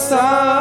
સા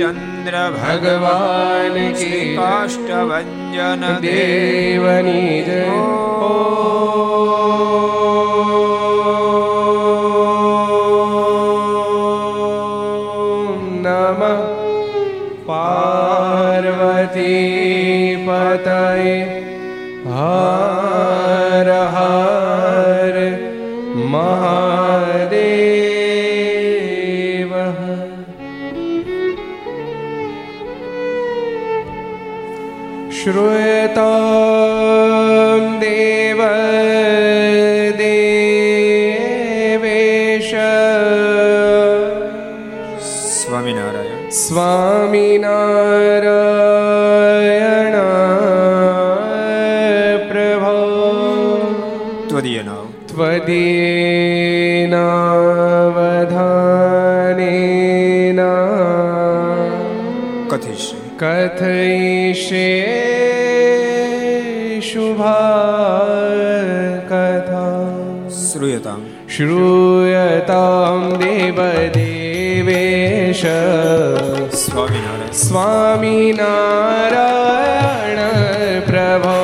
चंद्र भगवान की काष्ठभञ्जन देवनी ओ श्रूयतां देव देवेश स्वामिनारायण स्वामिनारायण प्रभो त्वदीयनाव त्वदीयनावधानेन कथिष्य कथयिष्ये श्रूयतां देवदेवेश स्वामिनारायण स्वामिनारायण प्रभो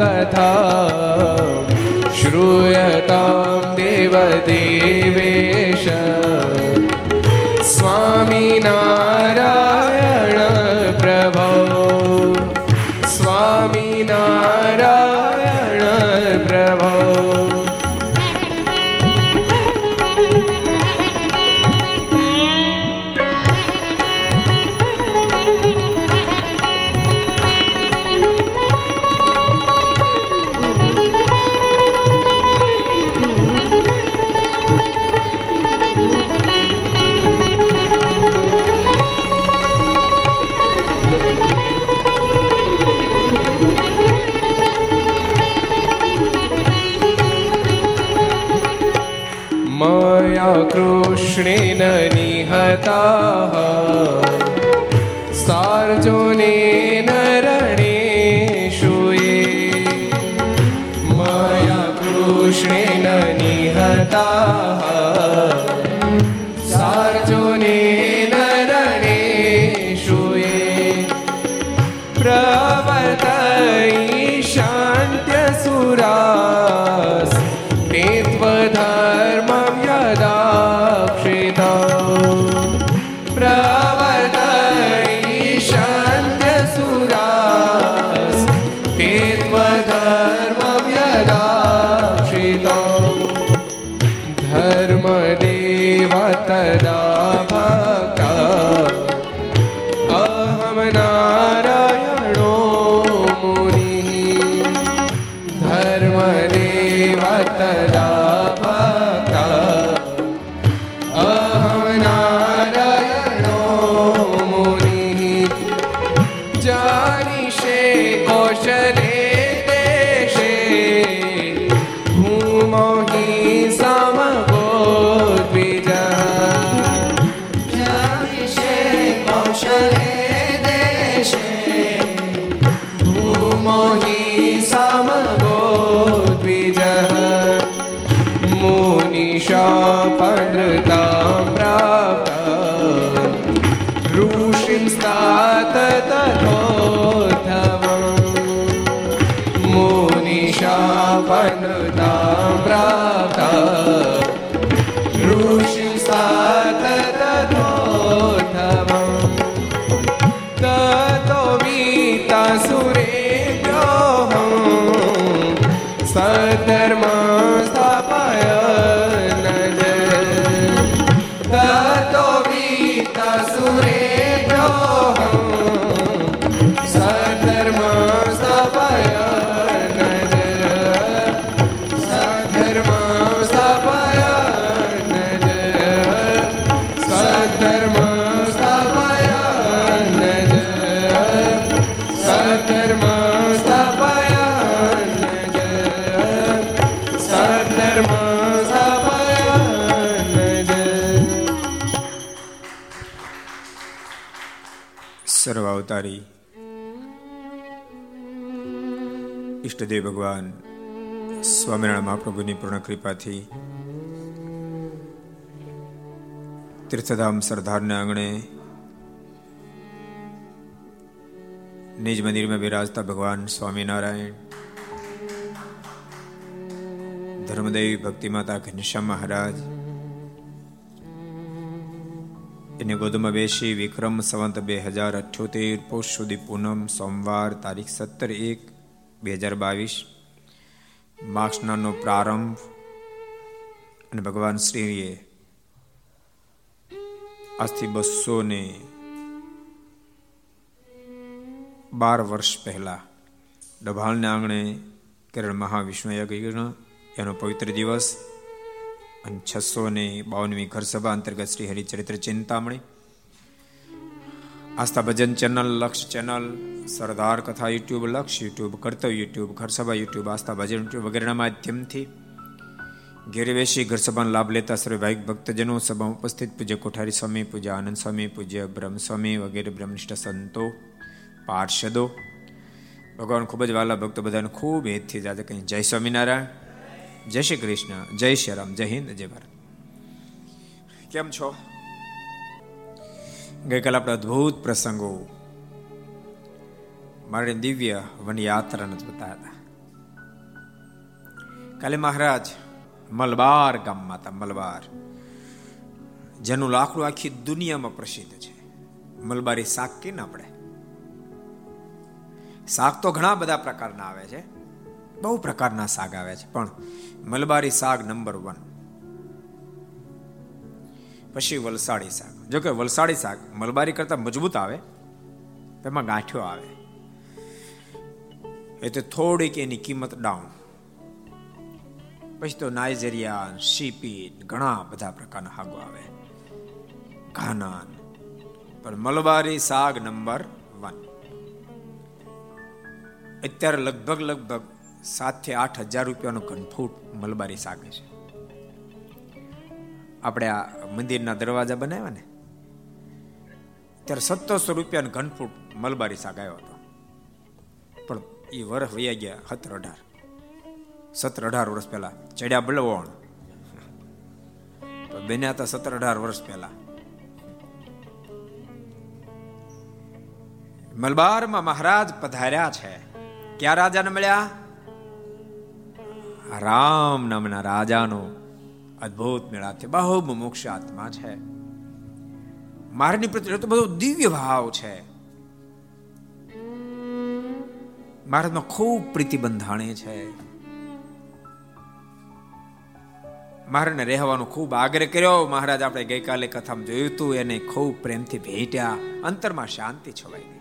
શુભા કથા શ્રૂયતામ દેવદેવેશ જગતા સાર્જોને નરણેશુએ મયા કૃષ્ણેન નિહતા ઈષ્ટદેવ ભગવાન સ્વામિનારાયણ મહાપ્રભુની પૂર્ણ કૃપાથી તીર્થધામ સરદારના આંગણે નિજ મંદિરમાં બિરાજતા ભગવાન સ્વામિનારાયણ, ધર્મદેવી ભક્તિ માતા ઘનશ્યામ મહારાજ, એને ગોદમાં બેસી વિક્રમ સંવંત બે હજાર અઠ્યોતેર, પોષ સુધી પૂનમ, સોમવાર તારીખ સત્તર એક બે હજાર બાવીસ માઘ સ્નાનનો પ્રારંભ, અને ભગવાન શ્રીએ આજથી બસો ને બાર વર્ષ પહેલા ડભાલના આંગણે કેરળ મહાવિષ્ણુ યજ્ઞ એનો પવિત્ર દિવસ. અને છસો ને બાવનમી ઘર સભા અંતર્ગત Shri Haricharitra Chintamani Aastha Bhajan channel, Laksh channel, Sardar Katha YouTube, Laksh YouTube, Kartavya YouTube, Gharsabha YouTube, Aastha Bhajan YouTube વગેરેના માધ્યમથી ઘેરે બેસી ઘર સભાનો લાભ લેતા સર્વે ભક્તજનો સભામાં ઉપસ્થિત પૂજ્ય કોઠારી સ્વામી, પૂજ્ય આનંદ સ્વામી, પૂજ્ય બ્રહ્મસ્વામી વગેરે બ્રહ્મનિષ્ઠ સંતો, પાર્ષદો. ભગવાન ખૂબ જ વાલા ભક્તો બધાને ખૂબ હેતથી જાતે કહી, જય સ્વામિનારાયણ, જય શ્રી કૃષ્ણ, જય શ્રી રામ, જય હિન્દ, જય ભારત. કેમ છો? ગઈકાલે આપણે અદ્ભુત પ્રસંગો મારી દિવ્ય વનયાત્રાને જ બતાવ્યા હતા. કાલે મહારાજ મલબાર ગામમાં હતા મલબાર, જેનું લાકડું આખી દુનિયામાં પ્રસિદ્ધ છે. મલબારી શાક કે ના આપણે શાક તો ઘણા બધા પ્રકારના આવે છે, બહુ પ્રકારના શાક આવે છે, પણ મલબારી શાક નંબર વન. પછી વલસાડી શાક. જો કે વલસાડી શાક મલબારી કરતા મજબૂત આવે એમાં ગાંઠિયો આવે. એટલે થોડીક એની કિંમત ડાઉન પછી તો નાઇજેરિયા સીપી ઘણા બધા પ્રકારના હાગો આવે. ઘાના પણ મલબારી શાક નંબર વન અત્યારે લગભગ લગભગ સાતથી આઠ હજાર રૂપિયાનો ઘનફૂટ મલબારી શાક છે આપણે આ મંદિરના દરવાજા બનાવ્યા ને? ત્યારે સત્તરસો રૂપિયાનો ઘનફૂટ મલબારી શાક આવ્યો હતો. પણ એ વર્ષ વૈયા ગયા સત્તર અઢાર. સત્તર અઢાર વર્ષ પહેલા ચડ્યા બળવણ બન્યા હતા સત્તર અઢાર વર્ષ પહેલા. મલબારમાં મહારાજ પધાર્યા છે. ક્યાં રાજાને મળ્યા? રામ નામના રાજાનો અદ્ભુત મેળા છે. બહુ મોક્ષ આત્મા છે. મારની પ્રત્યે તો બધો દિવ્ય ભાવ છે. મહારાજમાં ખૂબ પ્રીતિ બંધાણી છે. મહારાજને રહેવાનો ખૂબ આગ્રહ કર્યો. મહારાજ, આપણે ગઈકાલે કથામાં જોયું હતું એને ખૂબ પ્રેમથી ભેટ્યા. અંતરમાં શાંતિ છવાઈ ગઈ.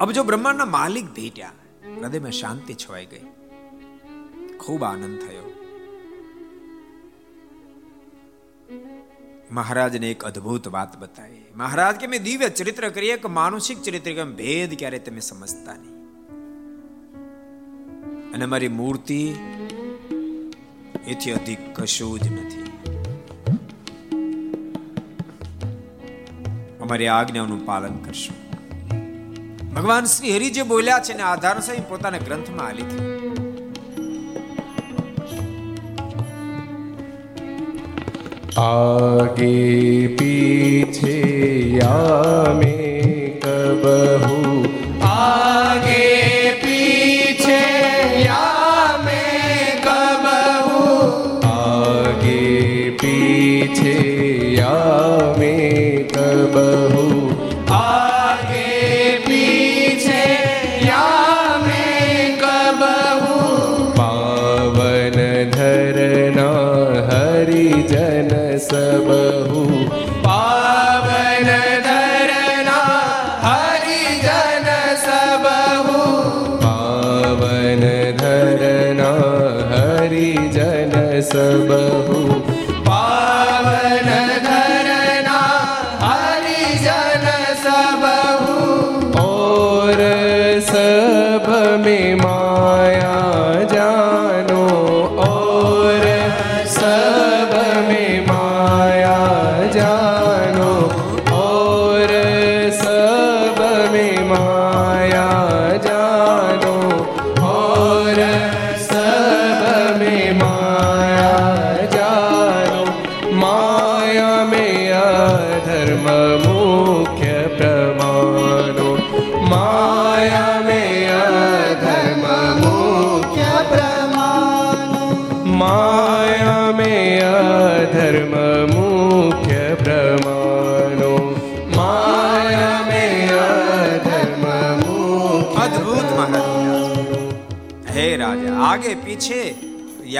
અબજો બ્રહ્માંડના માલિક ભેટ્યા, હૃદયમાં શાંતિ છવાઈ ગઈ. ખૂબ આનંદ થયો. મહારાજને એક અદ્ભુત વાત બતાવી. મહારાજ કે, મેં દિવ્ય ચરિત્ર કરીએ કે માનસિક ચરિત્ર કેમ ભેદ ક્યારે તમે સમજતા નહીં. અને મારી મૂર્તિ એથી અધિક કશું જ નથી. અમારી આજ્ઞાનું પાલન કરશું. ભગવાન શ્રી હરિ જે બોલ્યા છે ને આધાર સહિત પોતાના ગ્રંથમાં આલી છે आगे पीछे या में कबहू आगे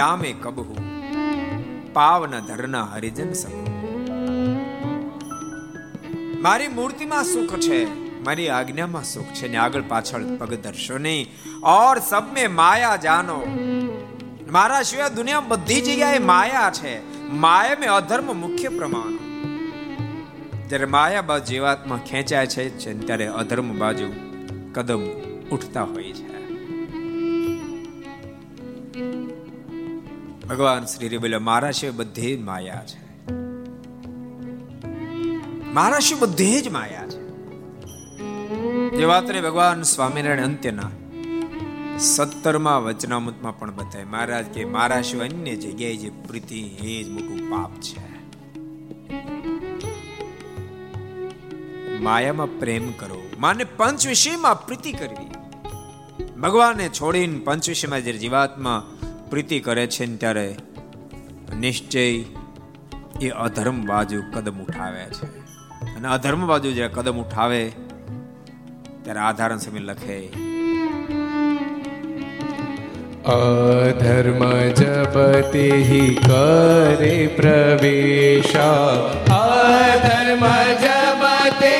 યામે કબહુ. પાવન ધરના હરિજન સબ. મારી મૂર્તિમાં સુખ છે, મારી આજ્ઞામાં સુખ છે, ને આગળ પાછળ પગ ધરશો નહીં. ઓર સબ મે માયા જાનો. મારા સિવાય દુનિયા બધી જગ્યાએ માયા છે. માયા મેં અધર્મ મુખ્ય પ્રમાણ. જ્યારે માયા બાજુ જીવાત્મા ખેંચાય છે ત્યારે અધર્મ બાજુ કદમ ઉઠતા હોય છે. ભગવાન શ્રી બોલે મારા સિવાય બધે જ માયા છે. મારા સિવાય બધે જ માયા છે. જે વાતને ભગવાન સ્વામિનારાયણ અંત્યના. સત્તરમાં વચનામૃતમાં પણ બતાવે મહારાજ કે મારા સિવાય અન્ય જગ્યાએ જે પ્રીતિ, એ જ મોટું પાપ છે. માયામાં પ્રેમ કરો. માને પંચ વિષયમાં પ્રીતિ કરવી. ભગવાનને છોડીને પંચ વિષયમાં જે જીવાત્મા પ્રીતિ કરે છે ને ત્યારે નિશ્ચય એ અધર્મ બાજુ કદમ ઉઠાવે છે. અને અધર્મ બાજુ જે કદમ ઉઠાવે, ત્યારે આધારણ સમય લખે. અધર્મ જપતે કરે પ્રવેશા. અધર્મ જપતે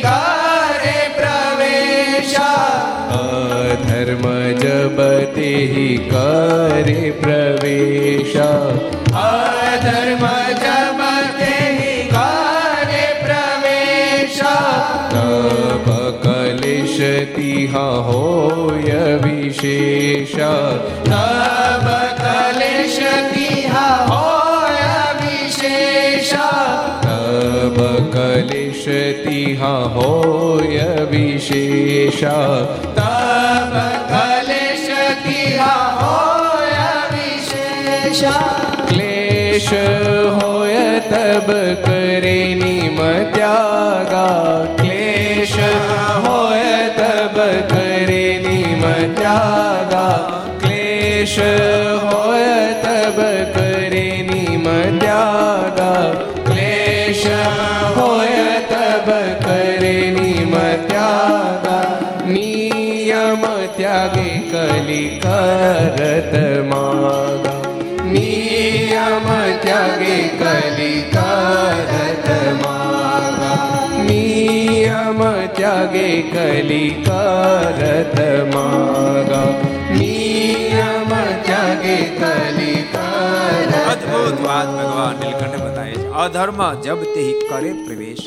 કરે પ્રવેશા. અધર્મ જબતે હિ કરે પ્રવેશા અધર્મ જબતે હિ કરે પ્રવેશા તબ કલિશતિ હોય વિશેષ તબ કલિશતિ હોય વિશેષ તબ કલિશતિ હોય વિશેષ તબ વિશેષ ક્લેશ હોય તબ કરે નિમ ત્યાગા ક્લેશ હોય તબ કરે નિમ ત્યાગા ક્લેશ હોય તબ કરે નિમ ત્યાગા ક્લેશ હોય તબ કરે નિમ ત્યાગા નિયમ ત્યાગે માગા નિયમ ત્યાગે કલી કરત માગા નિયમ ત્યાગે કલી અદ્ભુત વાત ભગવાન નીલકંઠ બતાવે છે અધર્મ જબ તે કરે પ્રવેશ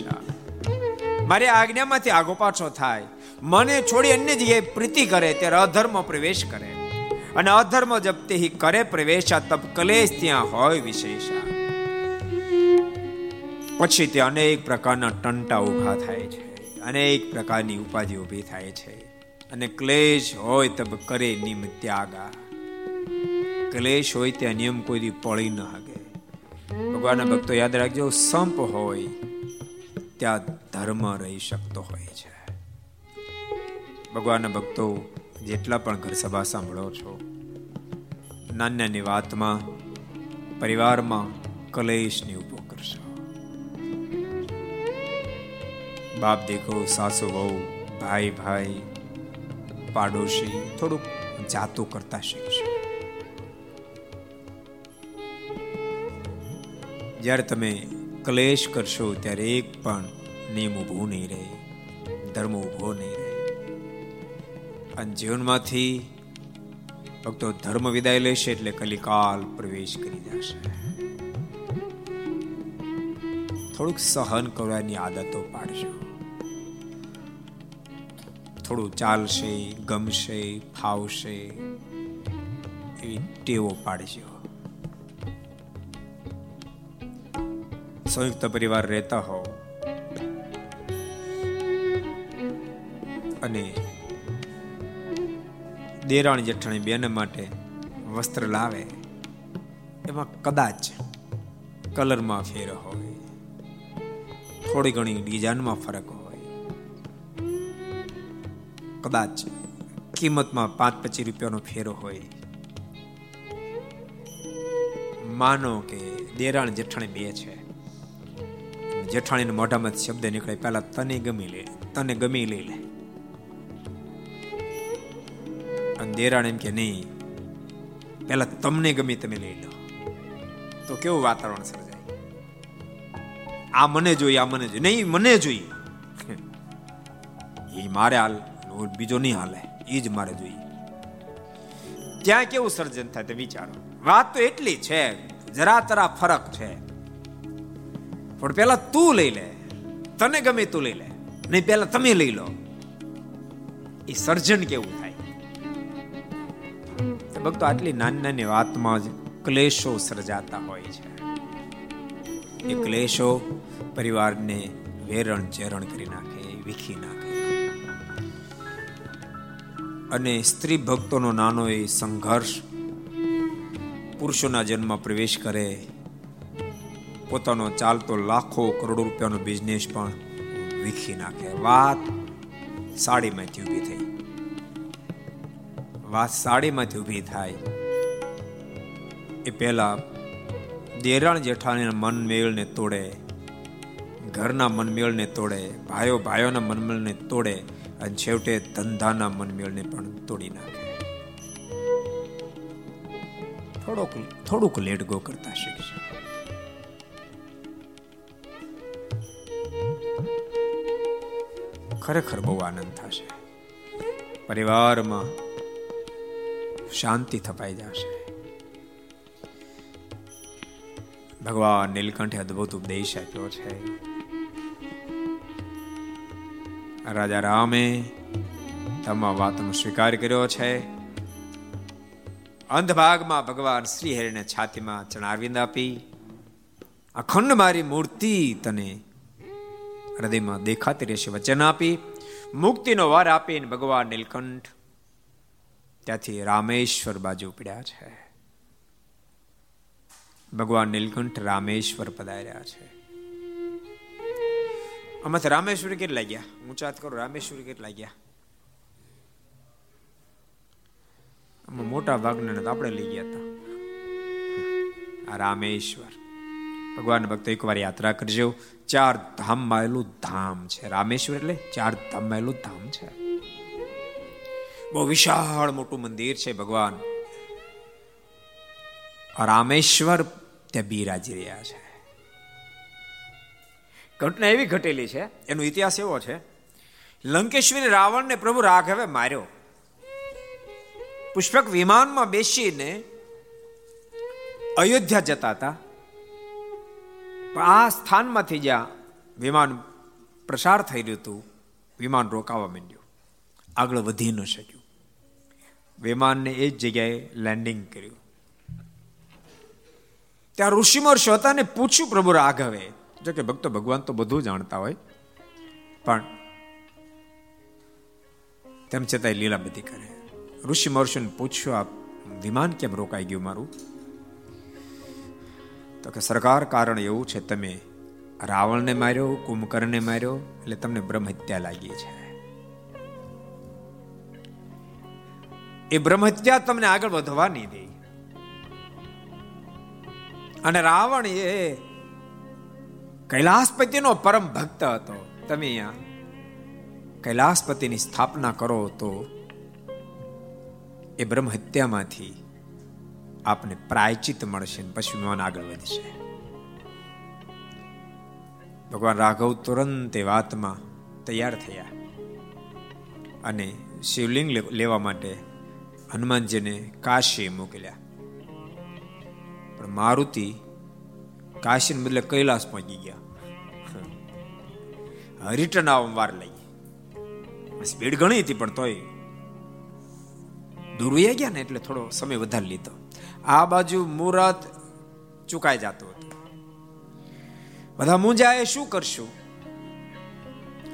મારી આજ્ઞામાંથી આગો પાછો થાય મને છોડી અન્ય જગ્યાએ પ્રીતિ કરે ત્યારે અધર્મ પ્રવેશ કરે અને અધર્મ જપતે હિ કરે પ્રવેશા તપ કલેશ ત્યાં હોય વિશેષા. પછી તે અનેક પ્રકારના ટંટા ઊભા થાય છે, અનેક પ્રકારની ઉપાધિ ઊભી થાય છે. અને ક્લેશ હોય તબ કરે નિમ ત્યાગા. ક્લેશ હોય ત્યાં નિયમ કોઈ પળી ન હગે. ભગવાનના ભક્તો યાદ રાખજો, સંપ હોય ત્યાં ધર્મ રહી શકતો હોય છે. ભગવાનના ભક્તો જેટલા પણ ઘર સભા સાંભળો છો નાની વાતમાં, પરિવારમાં કલેશને ઊભો કરશો. બાપ દેખો, સાસુ, વહુ, ભાઈ ભાઈ, પાડોશી થોડુંક જાતું કરતા શીખશો. જ્યારે તમે ક્લેશ કરશો, ત્યારે એક પણ નિયમ ઊભો નહીં રહે, ધર્મ ઊભો નહીં રહે. અને જીવનમાંથી ભક્તો ધર્મ વિદાય લેશે એટલે કલિકાલ પ્રવેશ કરી જશે. થોડુંક સહન કરવાની આદતો પાડજો. થોડું ચાલશે, ગમશે, ફાવશે, એવી ટેવો પાડજો. સંયુક્ત પરિવાર રહેતા હો અને દેરાણી જેઠાણી બેન માટે વસ્ત્ર લાવે. એમાં કદાચ કલરમાં ફેર હોય. થોડી ઘણી ડિઝાઇનમાં ફરક હોય. કદાચ કિંમતમાં પાંચ પચીસ રૂપિયાનો ફેરો હોય. માનો કે દેરાણ જેઠાણી બે છે. જેઠાણીના મોઢામાં શબ્દ નીકળે, પહેલા તને ગમી લે, તને ગમી લઈ લે. દેરાણ એમ કે નહીં. પહેલા તમને ગમે તમે લઈ લો. તો કેવું વાતાવરણ સર્જાય? આ મને જોઈએ આ મને જોઈએ નહીં, મને જોઈએ એ મારે હાલ બીજો નહીં હાલે. એ જ મારે જોઈએ ત્યાં કેવું સર્જન થાય તે વિચારો. વાત તો એટલી છે, જરા તરા ફરક છે. પણ પેલા તું લઈ લે. તને ગમે તું લઈ લે. નહીં પેલા તમે લઈ લો. એ સર્જન કેવું થાય ભક્તો, આટલી નાની નાની વાતમાં જ ક્લેશો સર્જાતા હોય છે. એ ક્લેશો પરિવારને વેરણ ચેરણ કરી નાખે, વીખી નાખે. અને સ્ત્રી ભક્તોનો નાનો એ સંઘર્ષ પુરુષોના જન્મ પ્રવેશ કરે, પોતાનો ચાલતો લાખો કરોડો રૂપિયાનો બિઝનેસ પણ વીખી નાખે. વાત સાડીમાંથી ઊભી થઈ. વાત સાડીમાંથી ઊભી થાય. એ પહેલા દેરાણ જેઠાણીના મન મેળને તોડે, ઘરના મનમેળને તોડે, ભાઈઓ ભાઈઓના મનમેળને તોડે અને છેવટે ધંધાના મનમેળને પણ તોડી નાખે. થોડોક, થોડુંક લેટ ગો કરતા શીખશે. ખરેખર બહુ આનંદ થશે. પરિવારમાં શાંતિ થપાઈ જશે. ભગવાન નીલકંઠે અદભુત ઉપદેશ આપ્યો છે. રાજા રામે તમામ વાતનો સ્વીકાર કર્યો છે. અંધભાગમાં ભગવાન શ્રી હરિને છાતીમાં ચણાવીંદ આપી, અખંડ મારી મૂર્તિ તને હૃદયમાં દેખાતી રહેશે વચન આપી, મુક્તિનો વાર આપીને ભગવાન નીલકંઠ ત્યાંથી રામેશ્વર બાજુ પડ્યા છે. ભગવાન નીલકંઠ રામેશ્વર પધાર્યા છે. આમાંથી રામેશ્વર કેટલા ગયા? ઊંચાત કરો, રામેશ્વર કેટલા ગયા? આમાં મોટા ભાગના આપણે લઈ ગયા હતા. આ રામેશ્વર. ભગવાન ભક્ત એકવાર યાત્રા કરજો. ચાર ધામ માયેલું ધામ છે. રામેશ્વર એટલે ચાર ધામ માયેલું ધામ છે. બહુ વિશાળ મોટું મંદિર છે ભગવાન. રામેશ્વર ત્યાં બિરાજી રહ્યા છે. ઘટના એવી ઘટેલી છે, એનો ઇતિહાસ એવો છે. લંકેશ્વરી રાવણને પ્રભુ રાઘવે માર્યો. પુષ્પક વિમાનમાં બેસીને અયોધ્યા જતા હતા. આ સ્થાનમાંથી જ્યાં વિમાન પ્રસાર થઈ રહ્યું હતું, વિમાન રોકાવા માંડ્યું. આગળ વધી ન શક્યું. વિમાનને એ જ જગ્યાએ લેન્ડિંગ કર્યું. ત્યાં હતા ને પૂછ્યું, પ્રભુ રાઘવે. જો કે ભક્તો ભગવાન તો બધું જાણતા હોય, પણ તેમ છતાં લીલા બધી કરે. ઋષિ મહર્ષિને પૂછ્યું આ વિમાન કેમ રોકાઈ ગયું મારું? તો કે, સરકાર કારણ એવું છે, તમે રાવણને માર્યો, કુંભકર્ણને માર્યો, એટલે તમને બ્રહ્મ હત્યા લાગી છે. એ બ્રહ્મત્યા તમને આગળ વધવા નહીં દે. અને રાવણ એ કૈલાસપતિનો પરમ ભક્ત હતો. તમે અહીંયા કૈલાસપતિની સ્થાપના કરો તો એ બ્રહ્મ હત્યામાંથી આપને પ્રાયચિત મળશે પછી વિમાન આગળ વધશે. ભગવાન રાઘવ તુરંત એ વાતમાં તૈયાર થયા. અને શિવલિંગ લેવા માટે હનુમાનજીને કાશી મોકલ્યા. પણ મારુતિ કાશીને બદલે કૈલાસ પહોંચી ગયા. રિટર્ન આવવા વાર લઈ. સ્પીડ ઘણી હતી પણ તોય દૂર ગયા ને એટલે થોડો સમય વધારે લીધો. આ બાજુ મુહૂર્ત ચુકાઈ જતું હતું. બધા મુંજાએ શું કરશું?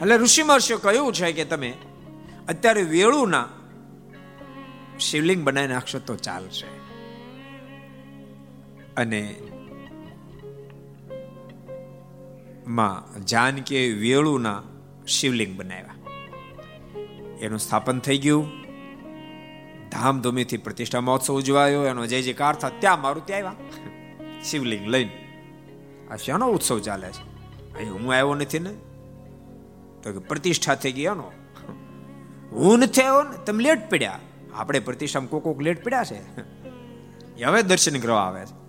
એટલે ઋષિ મહર્ષિ કહ્યું છે કે તમે અત્યારે વેળું ના શિવલિંગ બનાવી નાખશો તો ચાલશે. અને માં જાનકી વેળુના શિવલિંગ બનાવ્યા. એનું સ્થાપન થઈ ગયું. ધામધૂમીથી પ્રતિષ્ઠા મહોત્સવ ઉજવાયો. એનો જય જયકાર થા ત્યાં મારું ત્યાં આવ્યા. શિવલિંગ લઈને. આ શાનો ઉત્સવ ચાલે છે? અહીં હું આવ્યો નથી ને? તો કે પ્રતિષ્ઠા થઈ ગઈ એનો. હું નથી આવ્યો ને, તમે લેટ પડ્યા. આપણે પ્રતિષ્ઠામાં કોક કોક લેટ પડ્યા છે. હવે દર્શન કરવા આવે છે.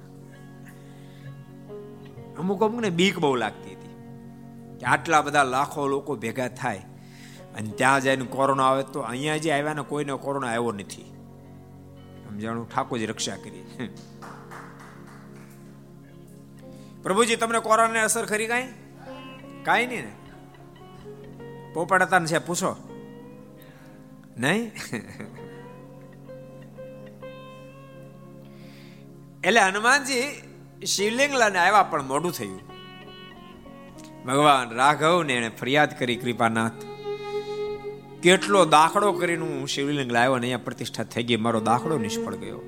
અમુક અમુકને બીક બહુ લાગતી હતી કે આટલા બધા લાખો લોકો ભેગા થાય અને ત્યાં જઈને કોરોના આવે તો અહીંયા જે આવ્યા ને કોઈને કોરોના આવ્યો નથી. સમજાણું? ઠાકોરજી રક્ષા કરી. પ્રભુજી, તમને કોરોનાની અસર ખરી કાંઈ? કાંઈ નહીં ને. પોપડતા છે, પૂછો. નહીં? એટલે હનુમાનજી શિવલિંગ લઈને આવ્યા પણ મોડું થયું. ભગવાન રાઘવ ને એને ફરિયાદ કરી કૃપાનાથ, કેટલો દાખલો કરીને હું શિવલિંગ લાવ્યો અને અહીંયા પ્રતિષ્ઠા થઈ ગઈ, મારો દાખલો નિષ્ફળ ગયો.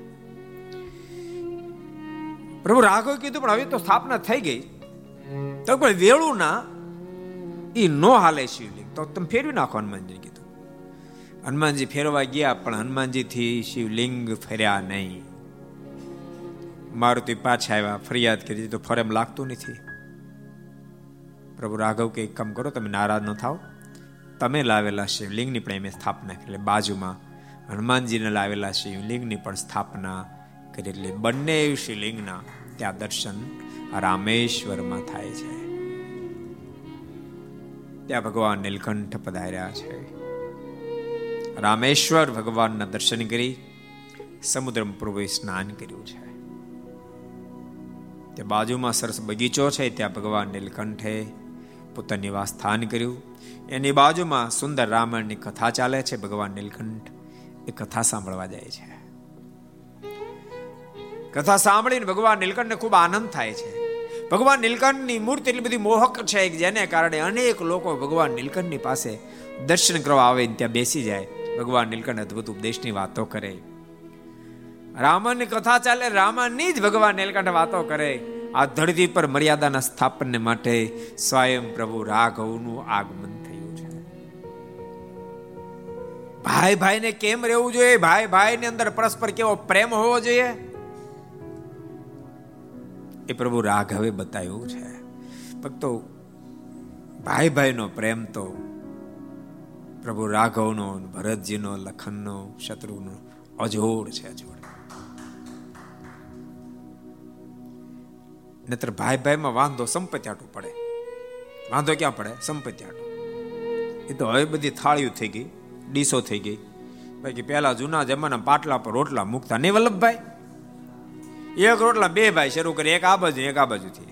પ્રભુ રાઘવ કીધું, પણ હવે તો સ્થાપના થઈ ગઈ. તો પણ વેળું ના એ નો હાલે શિવલિંગ. તો તમે ફેરવી નાખો હનુમાનજી કીધું. હનુમાનજી ફેરવા ગયા, પણ હનુમાનજી થી શિવલિંગ ફેર્યા નહીં. મારુતિ પાછા આવ્યા, ફરિયાદ કરી તો ફરેમ લાગતું નથી. પ્રભુ રાઘવ કે, એક કામ કરો, તમે નારાજ ન થાઓ. તમે લાવેલા શિવલિંગની પણ એમ સ્થાપના કરી. એટલે બાજુમાં હનુમાનજીને લાવેલા શિવલિંગની પણ સ્થાપના કરી. એટલે બંને શિવલિંગના ત્યાં દર્શન રામેશ્વરમાં થાય છે. ત્યાં ભગવાન નીલકંઠ પધાર્યા છે. રામેશ્વર ભગવાનના દર્શન કરી સમુદ્ર પ્રભુએ સ્નાન કર્યું છે. તે બાજુમાં સરસ બગીચો છે, ત્યાં ભગવાન નીલકંઠે પોતાનું નિવાસ સ્થાન કર્યું. એની બાજુમાં સુંદર રામાયણની કથા ચાલે છે, ભગવાન નીલકંઠ એ કથા સાંભળવા જાય છે. કથા સાંભળીને ભગવાન નીલકંઠને ખૂબ આનંદ થાય છે. ભગવાન નીલકંઠની મૂર્તિ એટલી બધી મોહક છે કે જેને કારણે અનેક લોકો ભગવાન નીલકંઠની પાસે દર્શન કરવા આવે ત્યાં બેસી જાય. ભગવાન નીલકંઠ અદભુત ઉપદેશની વાતો કરે. રામની કથા ચાલે રામાની જ ભગવાન નીલકંઠ વાતો કરે. આ ધરતી પર મર્યાદાના સ્થાપનને માટે સ્વયં પ્રભુ રાઘવનું આગમન થયું છે. ભાઈ ભાઈને કેમ રહેવું જોઈએ? ભાઈ ભાઈની અંદર પરસ્પર કેવો પ્રેમ હોવો જોઈએ? એ પ્રભુ રાઘવે બતાવ્યું છે. ભક્તો, ભાઈ ભાઈનો પ્રેમ તો પ્રભુ રાઘવનો, ભરતજીનો, લખનનો, શત્રુનો અજોડ છે, અજોડ. નતર ભાઈ ભાઈમાં વાંધો સંપત્તિ આટું પડે. વાંધો ક્યાં પડે? સંપત્તિ આટું એ તો હવે બધી થાળીઓ થઈ ગઈ ડીસો થઈ ગઈ. બાકી પહેલા જૂના જમાના પાટલા પર રોટલા મૂકતા નહીં વલ્લભભાઈ? એક રોટલા બે ભાઈ શરૂ કરી, એક આ બાજુ, એક આ બાજુથી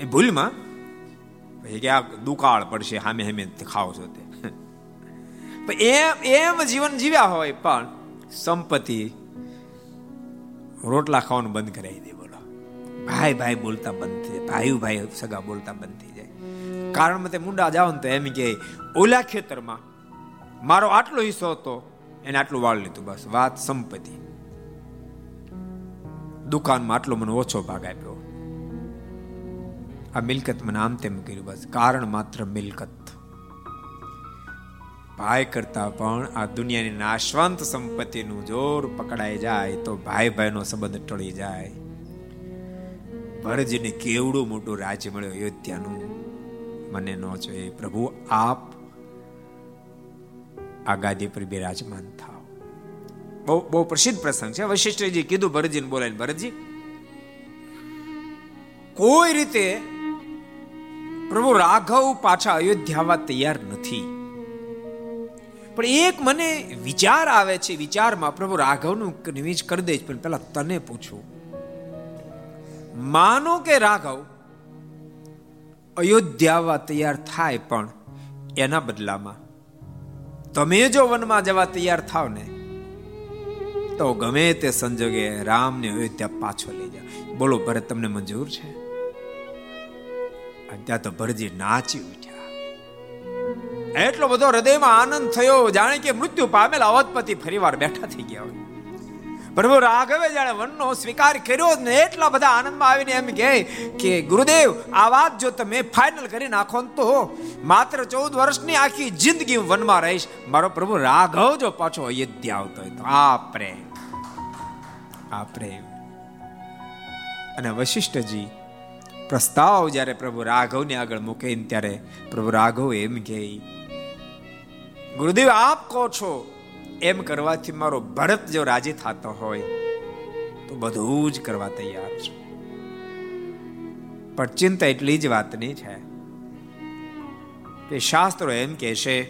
એ ભૂલમાં? પછી કે આ દુકાળ પડશે, હામે હામે ખાવ છો તે. એમ એમ જીવન જીવ્યા હોય પણ સંપત્તિ રોટલા ખાવાનું બંધ કરાવી દે ભાઈ ભાઈ બોલતા બંધ થઈ જાય, ભાઈ ભાઈ સગા બોલતા બંધ થઈ જાય. કારણ તે મુંડા જાવ ને તો એમ કે, ઓલા ખેતરમાં મારો આટલો હિસ્સો હતો, એને આટલું વાળ લીધું, બસ, વાત સંપત્તિ. દુકાનમાં આટલો મને ઓછો ભાગ આપ્યો. આ મિલકત મને આમ તેમ કર્યું, બસ, કારણ માત્ર મિલકત. ભાઈ કરતા પણ આ દુનિયાની નાશવંત સંપત્તિનું જોર પકડાઈ જાય તો ભાઈ ભાઈનો સંબંધ ટળી જાય. ભરતજીને કેવડું મોટું રાજ્ય મળ્યું, અયોધ્યાનું? મને ન જોઈએ. પ્રભુ, આપ આ ગાદી પર બિરાજમાન થાવ બહુ બહુ પ્રસિદ્ધ પ્રસંગ છે. વશિષ્ઠજી કીધું ભરતજીને બોલાય ભરતજી, કોઈ રીતે પ્રભુ રાઘવ પાછા અયોધ્યા તૈયાર નથી. પણ એક મને વિચાર આવે છે, વિચારમાં પ્રભુ રાઘવનું નિવેશ કરી દઈશ પણ પેલા તને પૂછું. માનો કે રાઘવ અયોધ્યા તૈયાર થાય પણ એના બદલામાં. તમે જો વનમાં જવા તૈયાર થાવ ને, તો ગમે તે સંજોગે રામને અયોધ્યા પાછો લઈ જાવ બોલો, ભરત તમને મંજૂર છે? ત્યાં તો ભરજી નાચી ઉઠ્યા. એટલો બધો હૃદયમાં આનંદ થયો, જાણે કે મૃત્યુ પામેલા અવધપતિ ફરીવાર બેઠા થઈ ગયા હોય. પ્રભુ રાઘવે જાણે વનનો સ્વીકાર કર્યો ને એટલા બધા આનંદમાં આવીને એમ કહે કે, ગુરુદેવ, આ વાત જો તમે ફાઇનલ કરી નાખો તો માત્ર ચૌદ વર્ષની આખી જિંદગી વનમાં રહીશ. મારો પ્રભુ રાઘવ જો પાછો અયોધ્યા આવતો હોય તો. આ પ્રેમ આ પ્રેમ અને વશિષ્ઠજી પ્રસ્તાવ જ્યારે પ્રભુ રાઘવને આગળ મૂકે ત્યારે પ્રભુ રાઘવ એમ કહે, ગુરુદેવ, આપ કહો છો એમ કરવાથી મારો ભરત જો રાજી થતો હોય, તો બધું જ કરવા તૈયાર છું. પણ ચિંતા એટલી જ વાતની છે કે શાસ્ત્રો એમ કહેશે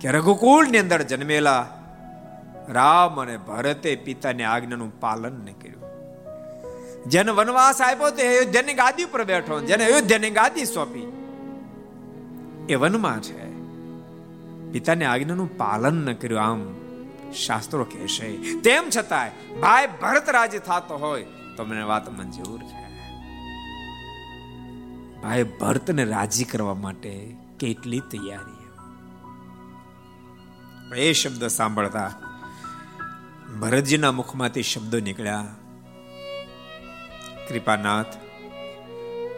કે રઘુકુળની અંદર જન્મેલા રામ અને ભરતે પિતાની આજ્ઞાનું પાલન ન કર્યું. જેને વનવાસ આપ્યો તે અયોધ્યાની ગાદી પર બેઠો, જેને અયોધ્યાની ગાદી સોંપી. એ વનમાં છે. પિતાની આજ્ઞાનું પાલન ન કર્યું, આમ શાસ્ત્રો કહેશે તેમ છતાંય ભાઈ ભરત રાજ થતો હોય તો મને વાત મંજૂર છે ભાઈ ભરતને રાજી કરવા માટે કેટલી તૈયારી એ શબ્દ સાંભળતા ભરતજીના મુખમાંથી શબ્દો નીકળ્યા. કૃપાનાથ,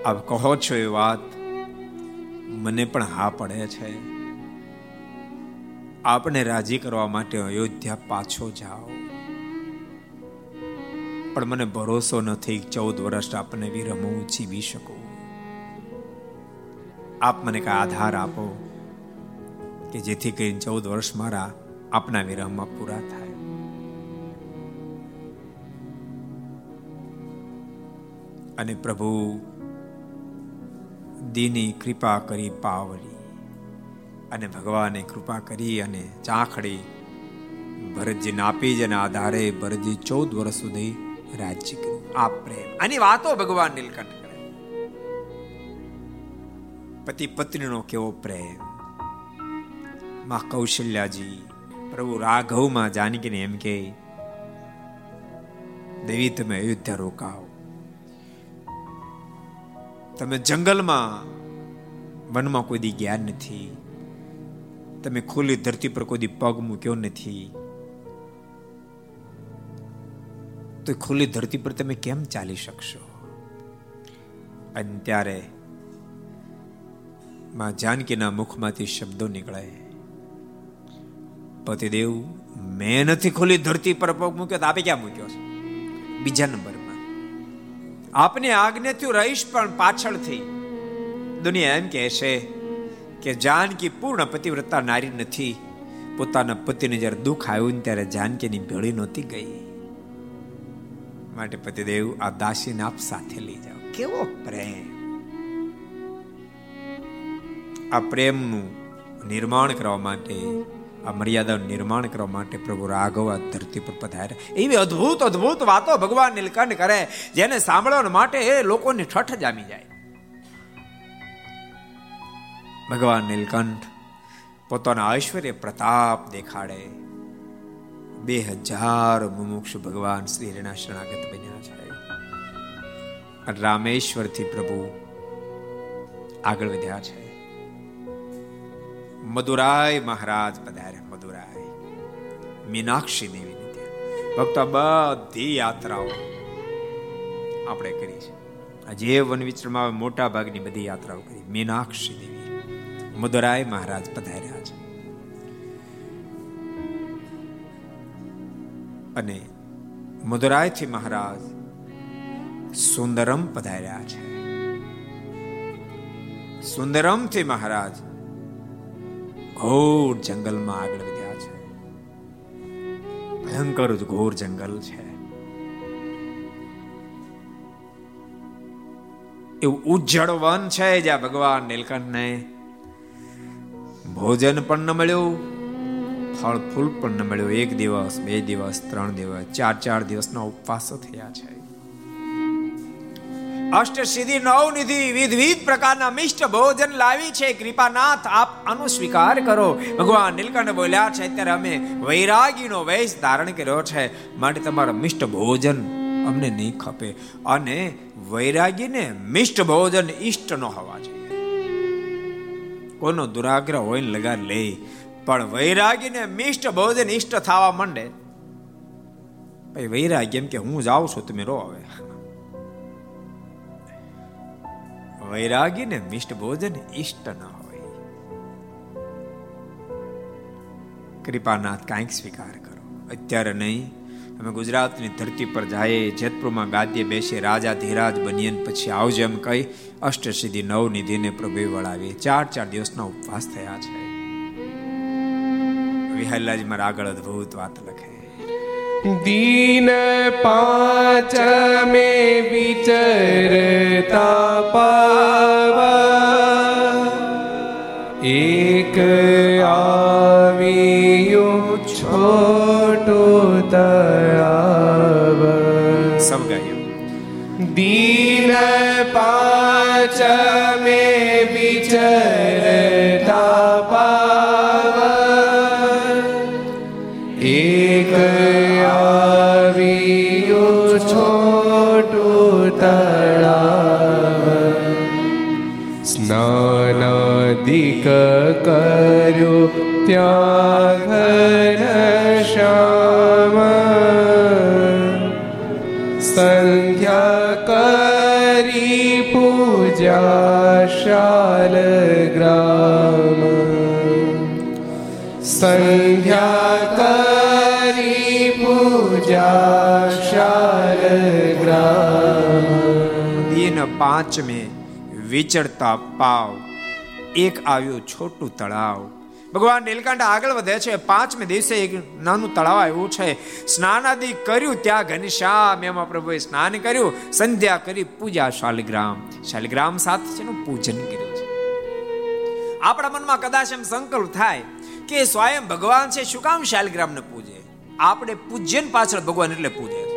આપ કહો છો એ વાત, મને પણ હા પડે છે. આપને રાજી કરવા માટે અયોધ્યા પાછો જાઓ. પણ મને ભરોસો નથી ચૌદ વર્ષ આપને વિરમો જીવી શકું. આપ મને કઈ આધાર આપો કે જેથી કરીને ચૌદ વર્ષ મારા આપના વિરહમાં પૂરા થાય. અને પ્રભુ, દીની કૃપા કરી પાવરી અને ભગવાને કૃપા કરી અને ચાખડી ભરતજીને આપી જેના આધારે ભરતજી ચૌદ વર્ષ સુધી રાજ્ય કર્યું. આ પ્રેમ. આની વાતો ભગવાન નીલકંઠ કરે. પતિ પત્નીનો કેવો પ્રેમ. માં કૌશલ્યાજી પ્રભુ રાઘવમાં જાનકીને એમ કે દેવી, તમે અયોધ્યા રોકાઓ. તમે જંગલમાં વનમાં કોઈ દી ગયા નથી. તમે ખુલ્લી ધરતી પર કોઈ પગ મૂક્યો નથી. તો ખુલ્લી ધરતી પર તમે કેમ ચાલી શકશો? અને ત્યારે માં જાનકીના મુખમાંથી શબ્દો નીકળે. પતિદેવ મેં નથી ખુલ્લી ધરતી પર પગ મૂક્યો, તો આપે ક્યાં મૂક્યો છે? બીજા નંબરમાં, આપને આજ્ઞાથી રહીશ પણ પાછળથી. દુનિયા એમ કહે છે કે જાનકી પૂર્ણ પતિવ્રતા નારી નથી. પોતાના પતિને જ્યારે દુઃખ આવ્યું ત્યારે જાનકીની ભેળી નહોતી ગઈ. માટે પતિદેવ આ દાસીને આપ સાથે લઈ જાઓ. કેવો પ્રેમ. આ પ્રેમનું નિર્માણ કરવા માટે, આ મર્યાદાનું નિર્માણ કરવા માટે પ્રભુ રાઘવ આ ધરતી પર પધાર્યા. એવી અદ્ભુત અદ્ભુત વાતો ભગવાન નીલકંઠ કરે, જેને સાંભળવા માટે એ લોકોને ઠઠ જામી જાય. ભગવાન નીલકંઠ પોતાના ઐશ્વર્ય પ્રતાપ દેખાડે. બે હજાર મુમુક્ષ ભગવાન શ્રી હરિના શરણાગત બન્યા છે. રામેશ્વરથી પ્રભુ આગળ વધ્યા છે. મદુરાય મહારાજ પધાર્યા, મદુરાય. મીનાક્ષી દેવીને ત્યાં ભક્તો, બધી યાત્રાઓ આપણે કરી છે. જે વન વિચરમાં મોટા ભાગની બધી યાત્રાઓ કરી. મીનાક્ષી દેવી. મદુરાય મહારાજ પધાર્યા છે. અને મદુરાયથી મહારાજ સુંદરમ પધાર્યા છે. સુંદરમથી મહારાજ ઘોર જંગલમાં આગળ વધ્યા છે. ભયંકર ઘોર જંગલ છે. એવું ઉજ્જડ વન છે જ્યાં ભગવાન નીલકંઠને ભોજન પણ ન મળ્યું, ફળ ફૂલ પણ ન મળ્યું. એક દિવસ, બે દિવસ, ત્રણ દિવસ, ચાર ચાર દિવસના ઉપવાસો થયા છે. અષ્ટસિદ્ધિ, નવનિધિ વિવિધ પ્રકારના મિષ્ટ ભોજન લાવી છે. કૃપાનાથ, આપ આનો સ્વીકાર કરો. ભગવાન નીલકંઠ બોલ્યા છે, અત્યારે અમે વૈરાગીનો વેશ ધારણ કર્યો છે. માટે તમારો મિષ્ટ ભોજન અમને નહીં ખપે. અને વૈરાગીને મિષ્ટ ભોજન ઈષ્ટ ન હોવા જોઈએ. કોઈનો દુરાગ્રહ હોય લગા લે. પણ વૈરાગીને મિષ્ટ ભોજન ઈષ્ટ થવા માંડે. ભાઈ વૈરાગ્ય એમ કે હું જાઉં છું, તમે રો હવે. વૈરાગીને મિષ્ટ ભોજન ઈષ્ટ ન હોય. કૃપાનાથ, કાંઈક સ્વીકાર કરો. અત્યારે નહીં અમે ગુજરાતની ધરતી પર જાય જેતપુરમાં ગાદ્ય બેસી રાજા ધીરાજ બનીએ પછી આવજો એમ કહી અષ્ટસિદ્ધિ નવ નિધિને પ્રભુ વળાવી ચાર ચાર દિવસના ઉપવાસ થયા છે વિહલ્લાજી મારા આગળ અદભુત વાત લખે दीन पाच में विचरता पावा एक आवियो મોટું તળાવ સૌ ગાયું દીન પાંચ મે વિચરતા પાવ એક આવ્યું છોટું તળાવ સ્નાનાધિક કર્યું ત્યાં કરી પૂજા શાલગ્રામ દિન પાંચમે વિચરતા પાવ એક આવ્યું છોટું તળાવ ભગવાન નીલકંઠ આગળ વધે છે. પાંચમે દિવસે એક નાનું તળાવ આવ્યું છે. સ્નાન આદિ કર્યું ત્યાં ઘનશ્યામ એમાં પ્રભુએ સ્નાન કર્યું, સંધ્યા કરી પૂજા શાલિગ્રામ. શાલિગ્રામ સાથે પૂજન કર્યું. આપણા મનમાં કદાચ એમ સંકલ્પ થાય કે સ્વયં ભગવાન છે, શું કામ શાલિગ્રામ ને પૂજે? આપણે પૂજ્યન પાછળ ભગવાન એટલે પૂજે.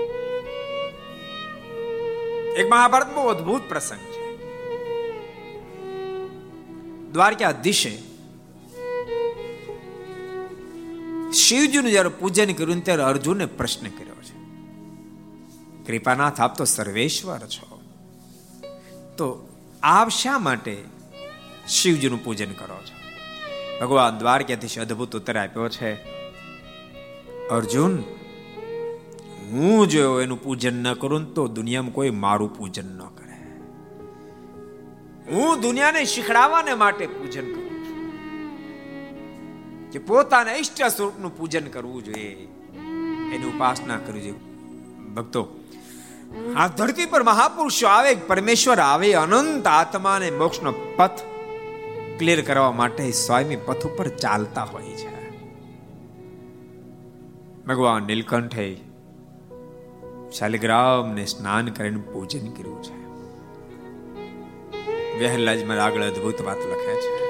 એક મહાભારત બહુ અદભુત પ્રસંગ છે. દ્વારકાધીશે શિવજીનું જ્યારે પૂજન કર્યું ત્યારે અર્જુને પ્રશ્ન કર્યો છે. કૃપાનાથ, આપ તો સર્વેશ્વર છો. તો આપ શા માટે શિવજીનું પૂજન કરો છો. ભગવાન દ્વારકાધીશ અદભુત ઉત્તર આપ્યો છે. અર્જુન, હું જો એનું પૂજન ન કરું તો દુનિયામાં કોઈ મારું પૂજન ન કરે. હું દુનિયાને શીખડાવવાને માટે પૂજન કરું કે પોતાના ઈષ્ટ સ્વરૂપનું પૂજન કરવું જોઈએ. એની ઉપાસના કરવી જોઈએ. ભક્તો, આ ધરતી પર મહાપુરુષો આવે પરમેશ્વર આવે, અનંત આત્માને મોક્ષનો પથ ક્લિયર કરવા માટે સ્વામી પથ ઉપર ચાલતા હોય છે. ભગવાન નીલકંઠે શાલિગ્રામને સ્નાન કરીને પૂજન કર્યું છે. વહેલાજમાં આગળ અદભુત વાત લખે છે.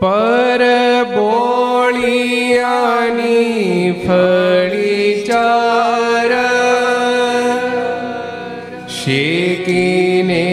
પર બોળિયાની ફળી ચાર, શેકીને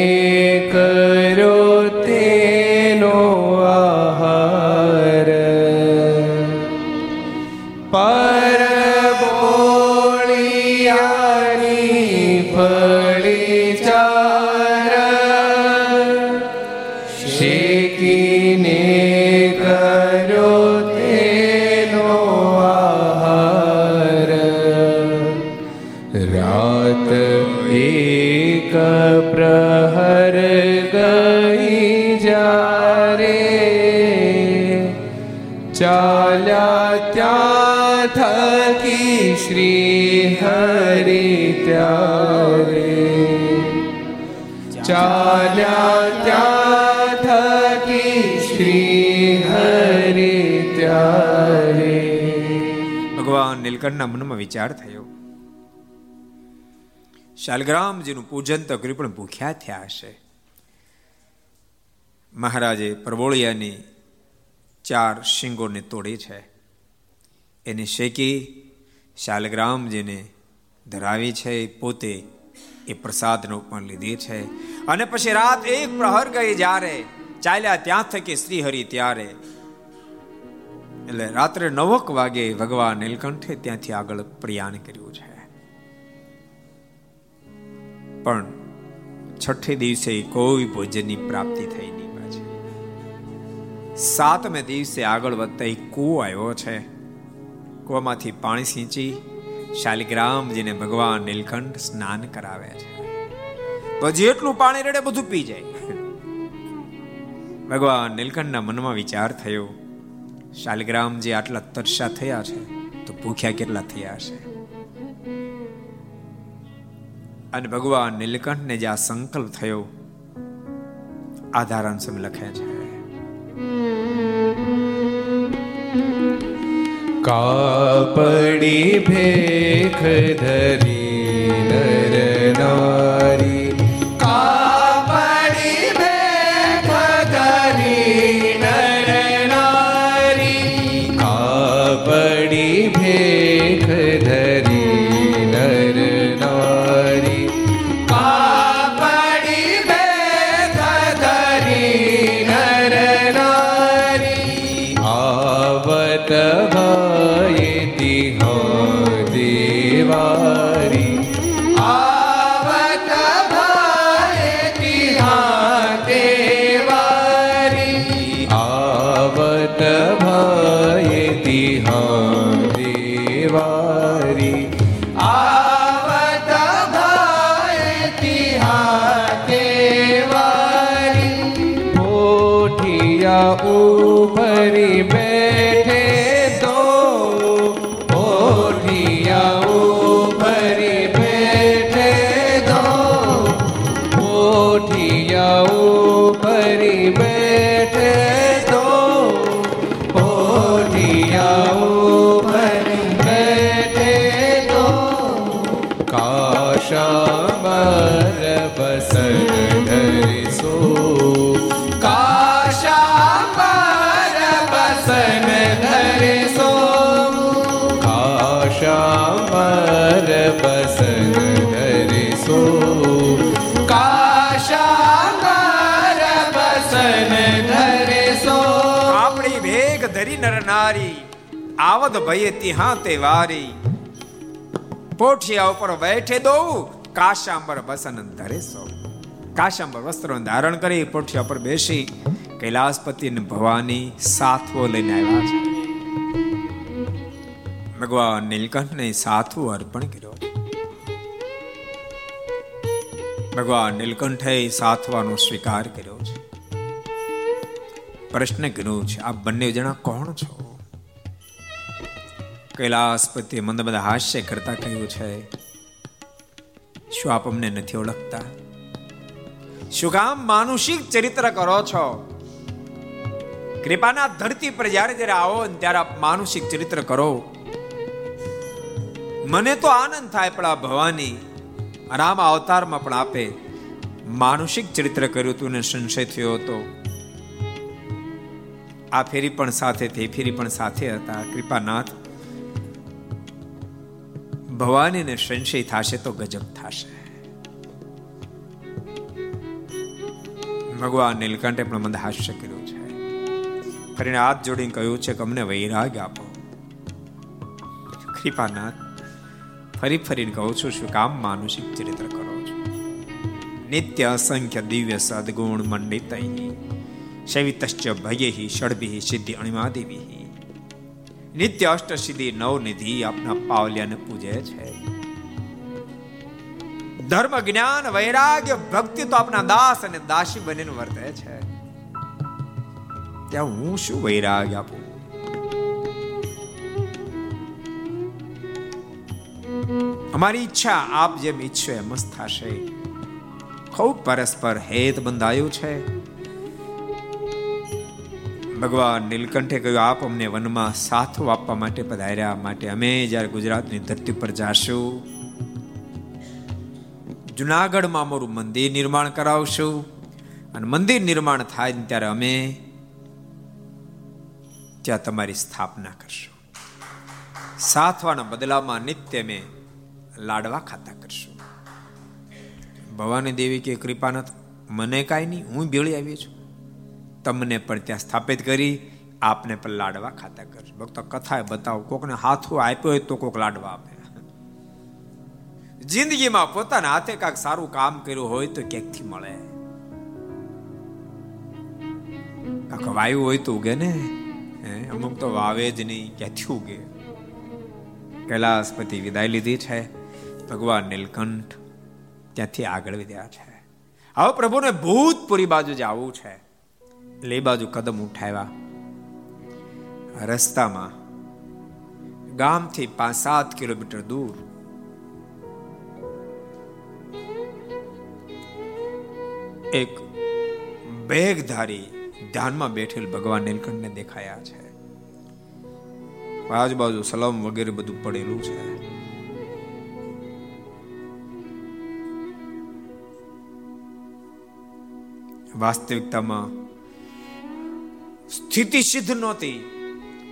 વિચાર થયો. શાલગ્રામજીનું પૂજન તો કર્યું પણ ભૂખ્યા થયા હશે. મહારાજે પરબોળિયાની ચાર શિંગોને તોડી છે. એને શેકી શાલગ્રામજીને ધરાવી છે પોતે એ પ્રસાદનો પણ લીધી છે. અને પછી રાત એક પ્રહર ગઈ જ્યારે ચાલ્યા ત્યાં થકી શ્રી હરિ ત્યારે એટલે રાત્રે નવક વાગે ભગવાન નીલકંઠે ત્યાંથી આગળ પ્રયાણ કર્યું છે. પણ છઠ્ઠે દિવસે કોઈ ભોજનની પ્રાપ્તિ થઈ નહીં પાછી. સાતમે દિવસે આગળ વધતા એક કૂવો આવ્યો છે. કૂવામાંથી પાણી સિંચી શાલિગ્રામજીને ભગવાન નીલકંઠ સ્નાન કરાવે છે. તો જેટલું પાણી રેડે બધું પી જાય. ભગવાન નીલકંઠના મનમાં વિચાર થયો શાલિગ્રામજી આટલા તરસા થયા છે, તો ભૂખ્યા કેટલા થયા છે? અને ભગવાન નીલકંઠને જે આ સંકલ્પ થયો આધારાંશ લખે છે. કાપડી ભેખ ધરી આવદ ભયે તિહા તે વારી. પોઠિયા ઉપર બેઠે દો કાશાંબર બસન ધરે સો કાશાંબર વસ્ત્રો ધારણ કરી પોઠિયા પર બેસી કૈલાસપતિ ને ભવાની સાથવો લઈને આવ્યા છે. ભગવાન નીલકંઠને સાથવો અર્પણ કર્યો. ભગવાન નીલકંઠે સાથવાનો સ્વીકાર કર્યો છે. પ્રશ્ન કર્યો છે, આ બંને જણા કોણ છો? કૈલાસપતિ મંદ મંદ હાસ્ય કરતા કહ્યું છે, શું આપ અમને નથી ઓળખતા? શું કામ માનુષિક ચરિત્ર કરો છો? કૃપાના ધરતી પર જ્યારે જ્યારે આવો ને ત્યારે આપ માનુષિક ચરિત્ર કરો. મને તો આનંદ થાય પણ આ ભવાની રામ અવતારમાં પણ આપે. માનુષિક ચરિત્ર કર્યું હતું ને સંશય થયો હતો. આ ફેરી પણ સાથે તે ફેરી પણ સાથે હતા, કૃપાનાથ. ભવાનીને સંશય થશે તો ગજબ થશે. ભગવાન નીલકંઠે પણ મંદ હાસ્ય કર્યું છે. ફરીને હાથ જોડીને કહ્યું છે કે અમને વૈરાગ આપો. કૃપાનાથ, ફરી ફરીને કહું છું, શું કામ માનુષિક ચરિત્ર કરો છો? નિત્ય અસંખ્ય દિવ્ય સદગુણ મંડિત શૈવિતશ્ચ ભયે ષડભી સિદ્ધિ અણિમાદેવી. નિત્ય અષ્ટ સિદ્ધિ નવ નિધિ આપના પાવલિયાને પૂજે છે. ધર્મ, જ્ઞાન, વૈરાગ્ય, ભક્તિ તો આપના દાસ અને દાસી બનીને વર્તે છે. ત્યાં હું શું વૈરાગ્ય આપું? અમારી ઈચ્છા આપ જેમ ઈચ્છો એમ જ થશે. ખૂબ પરસ્પર હેત બંધાયું છે. ભગવાન નીલકંઠે કહ્યું, આપ અમને વનમાં સાથો આપવા માટે પધાર્યા, માટે અમે જ્યારે ગુજરાતની ધરતી પર જાશું, જુનાગઢમાં અમારું મંદિર નિર્માણ કરાવશું અને મંદિર નિર્માણ થાય ત્યારે અમે ત્યાં તમારી સ્થાપના કરશું. સાથવાના બદલામાં નિત્ય અમે લાડવા ખાતા કરશું. ભવાની દેવી કે કૃપાનાથ મને કાંઈ નહીં, હું ભેળી આવી છું. તમને પણ ત્યાં સ્થાપિત કરી, આપને પણ લાડવા ખાતા કરશે ભક્તો, કથા બતાવો. કોકને હાથો આપ્યો હોય તો કોક લાડવા આપે. જિંદગીમાં પોતાના હાથે કાંઈક સારું કામ કર્યું હોય તો ક્યાંકથી મળે? કાંક વાયુ હોય તો ઉગે ને? અમુક તો વાવે જ નહીં, ક્યાંથી ઉગે? કૈલાસપતિ વિદાય લીધી છે. ભગવાન નીલકંઠ ત્યાંથી આગળ વધ્યા છે. હવે પ્રભુને ભૂતપુરી બાજુ જ આવવું છે. એ બાજુ કદમ ઉઠાવ્યા. રસ્તામાં ગામથી પાંચ સાત કિલોમીટર દૂર એક બેગધારી ધ્યાનમાં બેઠેલ ભગવાન નીલકંઠને દેખાયા છે. આજુબાજુ સલમ વગેરે બધું પડેલું છે. વાસ્તવિકતામાં સ્થિતિ સિદ્ધ નહોતી.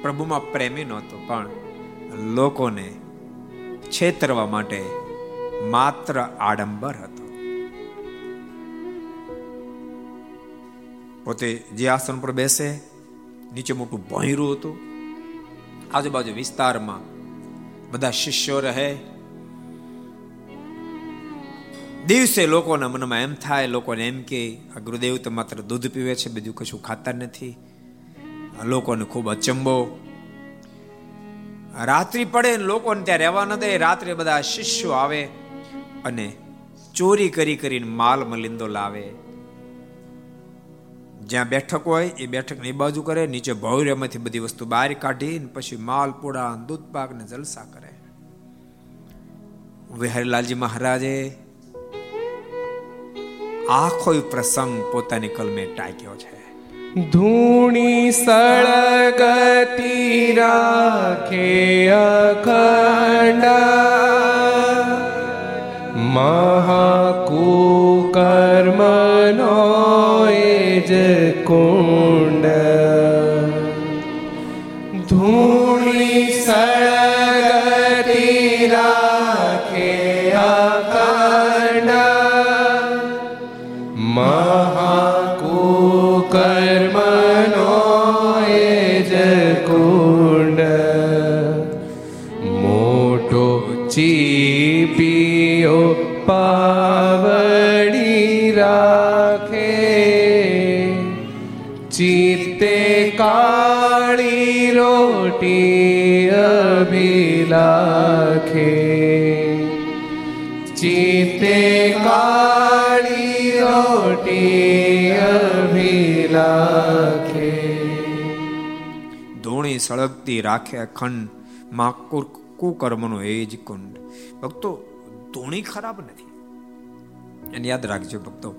પ્રભુમાં પ્રેમી નહોતો, પણ લોકોને છેતરવા માટે માત્ર આડંબર હતો. પોતે જે આસન પર બેસે, નીચે મોટું ભોંયરું હતું. આજુબાજુ વિસ્તારમાં બધા શિષ્યો રહે. દિવસે લોકોના મનમાં એમ થાય, લોકોને એમ કે, આ ગુરુદેવ તો માત્ર દૂધ પીવે છે, બીજું કશું ખાતા નથી. લોકોને ખૂબ અચંબો. રાત્રિ પડે લોકોને ત્યાં રહેવા ન દે, રાત્રે બધા શિષ્યો આવે અને ચોરી કરી કરીને માલ મલિંદો લાવે. જ્યાં બેઠક હોય એ બેઠકની બાજુ કરે, નીચે ભૌર્યમાંથી બધી વસ્તુ બહાર કાઢી પછી માલપુડા દૂધ પાક ને જલસા કરે. વિહારીલાલજી મહારાજે આખો પ્રસંગ પોતાની કલમે ટાંક્યો છે. ધૂણી સળગતી રાખે અખંડ. મહાકુકર્મનો જ કુંડ. રોટી અભિલાખે. ચિત્તે કાળી રોટી અભિલાખે. ધૂણી સળગતી રાખે અખંડમાં કુકર્મનો એ જ કુંડ. ભક્તો, ધૂણી ખરાબ નથી. એને યાદ રાખજો ભક્તો.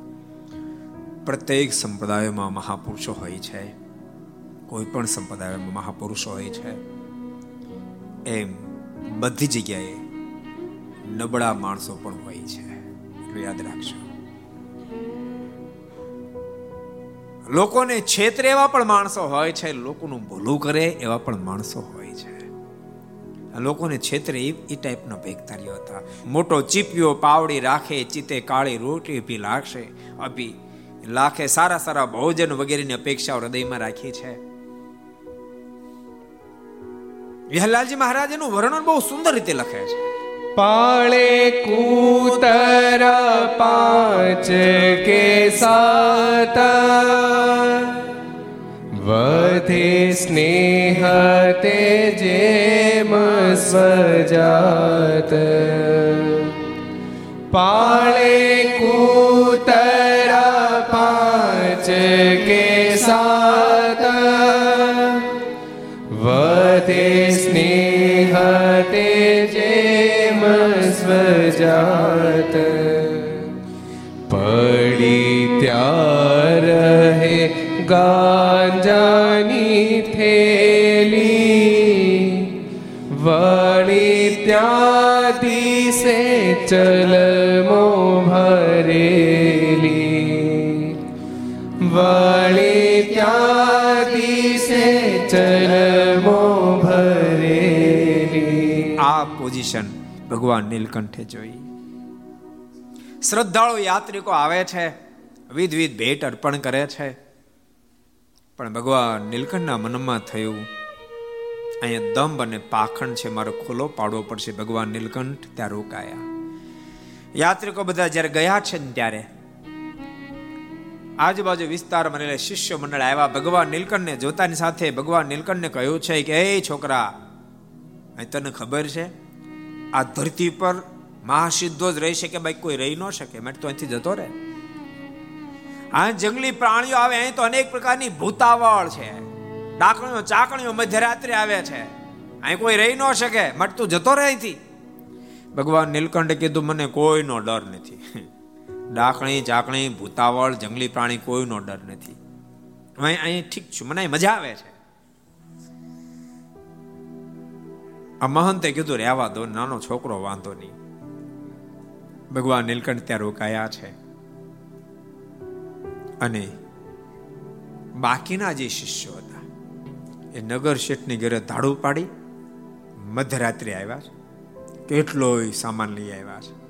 પ્રત્યેક સંપ્રદાયમાં મહાપુરુષો હોય છે. કોઈ પણ સંપ્રદાયમાં મહાપુરુષો હોય છે, એમ બધી જગ્યાએ નબળા માણસો પણ હોય છે. એટલું યાદ રાખજો. લોકોને છેતરે એવા પણ માણસો હોય છે, લોકોનું ભૂલું કરે એવા પણ માણસો હોય છે. લોકોને છેતરે એ ટાઈપના ભેગતારીઓ હતા. મોટો ચીપિયો પાવડી રાખે, ચિતે કાળી રોટી ભી લાગશે અભી લાખે સારા સારા ભોજન વગેરેની અપેક્ષાઓ હૃદયમાં રાખી છે. વિહલાલજી મહારાજ એનું વર્ણન બહુ સુંદર રીતે લખે છે. પાળે કૂતર પાંચ કે સાત. વધે સ્નેહ તે જેમ સ્વજાત. પાળે કૂતર પાંચ સ્વજાત પડી ત્યાં રહે ગાંજાની થેલી. વળી ત્યાં દિશે ચલમો ભરેલી. વળી ત્યાં દિશે ચલમો ભરેલી. આ પોઝિશન ભગવાન નીલકંઠે જોઈ. શ્રદ્ધાળુ યાત્રિકો આવે છે, વિધવિધ ભેટ અર્પણ કરે છે. પણ ભગવાન નીલકંઠના મનમાં થયું, અહીંયા દંભ અને પાખંડ છે, મારો ખુલ્લો પાડવો પડશે. ભગવાન નીલકંઠ ત્યાં રોકાયા. યાત્રિકો બધા જ્યારે ગયા છે ને ત્યારે, આજુબાજુ વિસ્તારમાં રહેલા શિષ્ય મંડળ આવ્યા. ભગવાન નીલકંઠને જોતાની સાથે ભગવાન નીલકંઠને કહ્યું છે કે, એ છોકરા તને ખબર છે? આ ધરતી પર મહાસિદ્ધો જ રહી શકે, ભાઈ, કોઈ રહી ન શકે. મેં તો અહીંથી જતો રહે. આ જંગલી પ્રાણીઓ આવે, અહીં તો અનેક પ્રકારની ભૂતાવળ છે. ડાકણીઓ ચાકણીઓ મધ્યરાત્રે આવે છે. અહીં કોઈ રહી ન શકે. મટ, તું જતો રહે અહીંથી. ભગવાન નીલકંઠે કીધું, મને કોઈનો ડર નથી. ડાકણી, ચાકણી, ભૂતાવળ, જંગલી પ્રાણી, કોઈનો ડર નથી. અહીં અહીં ઠીક છું. મને મજા આવે છે. આ મહંતે કીધું રહેવા દો નાનો છોકરો વાંધો નહીં. ભગવાન નીલકંઠ ત્યાં રોકાયા છે. અને બાકીના જે શિષ્યો હતા, એ નગર શેઠની ઘરે ધાડું પાડી, મધ્યરાત્રે આવ્યા છે. કેટલો સામાન લઈ આવ્યા છે.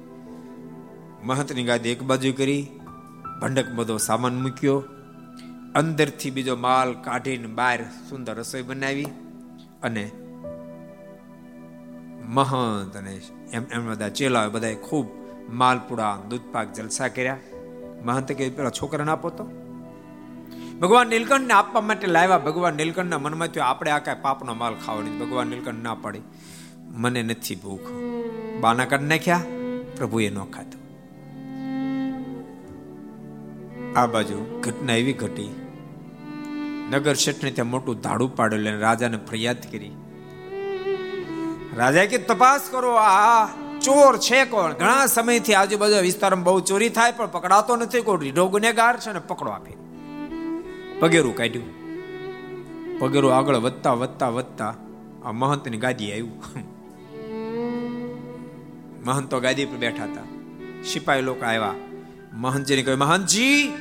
મહંતની ગાદી એક બાજુ કરી, ભંડક બધો સામાન મૂક્યો, અંદરથી બીજો માલ કાઢીને બહાર સુંદર રસોઈ બનાવી અને મહંત અને એમ એમ બધા ચેલા બધાએ ખૂબ માલપુડા, દૂધપાક, જલસા કર્યા. મહંત કે, પેલા છોકરાને આપો તો. ભગવાન નીલકંઠને આપવા માટે લાવ્યા. ભગવાન નીલકંઠના મનમાં થયું, આપણે આ કાંઈ પાપનો માલ ખાવાની ભગવાન નીલકંઠ ના પાડી. મને નથી ભૂખ. બાના કાઢ નાખ્યા. પ્રભુએ ન ખાધું. આ બાજુ ઘટના એવી ઘટી. નગર શેઠને ત્યાં મોટું ધાડું પાડેલું અને રાજાને ફરિયાદ કરી. રાજાએ કે તપાસ કરો, આ ચોર છે કોણ? ઘણા સમયથી આજુબાજુ વિસ્તારમાં બહુ ચોરી થાય, પણ પકડાતો નથી. કોઈ રીઢો ગુનેગાર છે ને પકડો આપે. પગેરું કાઢ્યું. પગેરું આગળ વધતા વધતા વધતા આ મહંતની ગાદી આવ્યું. મહંતો ગાદી પર બેઠા હતા. સિપાહી લોકો આવ્યા. મહંતજીને કહ્યું, મહંતજી,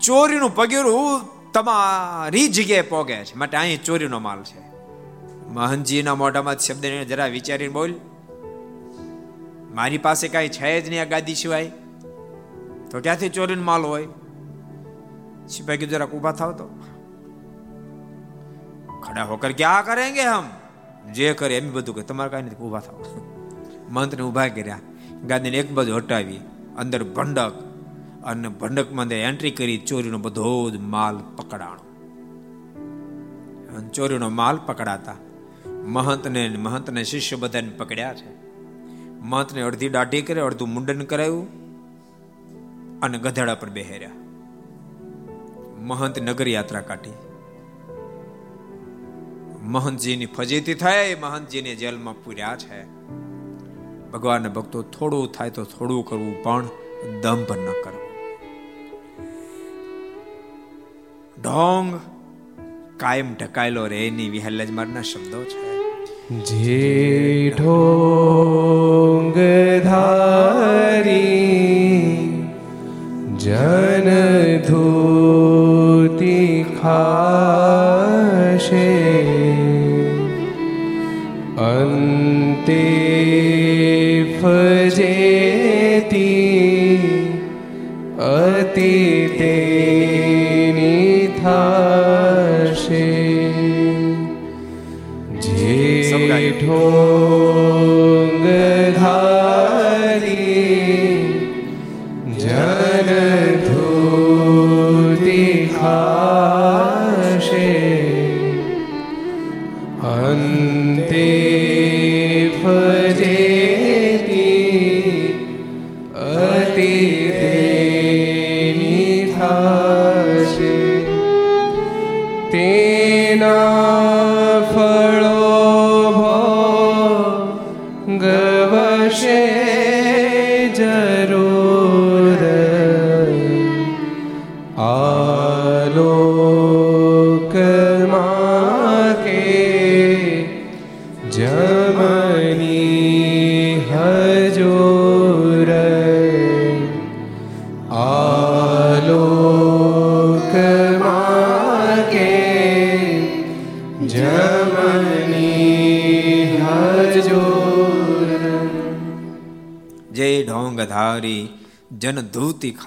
ચોરીનું પગેરું તમારી જગ્યાએ પોગે છે. માટે અહીં ચોરીનો માલ છે. મહંતજીના મોઢામાં શબ્દ જરા વિચારીને બોલ, મારી પાસે કાંઈ છે જ નહીં આ ગાદી સિવાય? તો ક્યાંથી ચોરીનો માલ હોય? સિપાહી કીધું, જરાક ઊભા થાવ તો. ખડા હોકર ક્યાં કરેંગે હમ? જે કરે એમ બધું કે તમારે કાંઈ નથી ઊભા થાવ. મંત્રને ઊભા કર્યા, ગાદીને એક બાજુ હટાવી, અંદર ભંડક, અને ભંડકમાં એન્ટ્રી કરી ચોરીનો બધો જ માલ પકડાણો. ચોરીનો માલ પકડાતા મહંતને મહંતને શિષ્ય બધાને પકડ્યા છે. મહંતને અડધી દાઢી કરે, અડધું મુંડન કરાયું અને ગધેડા પર બેહેર્યા. મહંત નગર યાત્રા કાઢી. મહંતજીની ફજીતી એ મહંતજીને જેલમાં પૂર્યા છે. ભગવાનના ભક્તો થોડું થાય તો થોડું કરવું, પણ દંભ ન કરવું ઢોંગ કાયમ ઢકાયેલો રે એની વિહલ્લજ મારના શબ્દો છે. જે ઢોંગ ધારી જન ધૂતી ખાશે. અંતે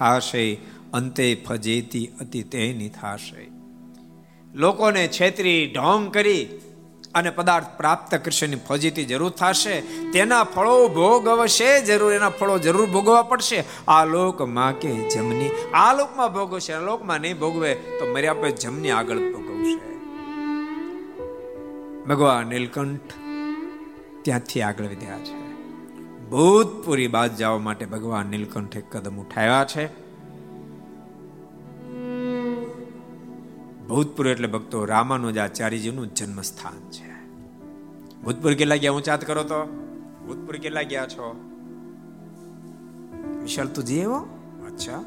ખાશે અંતે ફજેતી અતિ તેની થાશે. લોકોને છેતરી ઢોંગ કરી અને પદાર્થ પ્રાપ્ત કૃષ્ણની ફજીતી જરૂર થશે, તેના ફળો ભોગ અવશે જરૂર, એના ફળો જરૂર ભોગવવા પડશે. આ લોકમાં કે જમની? આ લોકમાં ભોગવશે, આ લોકમાં નહીં ભોગવે તો મર્યા પછી જમની આગળ ભોગવશે. ભગવાન નીલકંઠ ત્યાંથી આગળ વધ્યા છે. ભૂતપુરી બાદ જવા માટે ભગવાન નીલકંઠે કદમ ઉઠાવ્યા છે. ભૂતપુર એટલે ભક્તો રામાનુજાચાર્યજીનું જન્મસ્થાન છે. ભૂતપુર કેટલા ગયા હું ચાત કરો તો? ભૂતપુર કેટલા ગયા છો? વિશાલ, તું જઈ આવ્યો અચ્છા.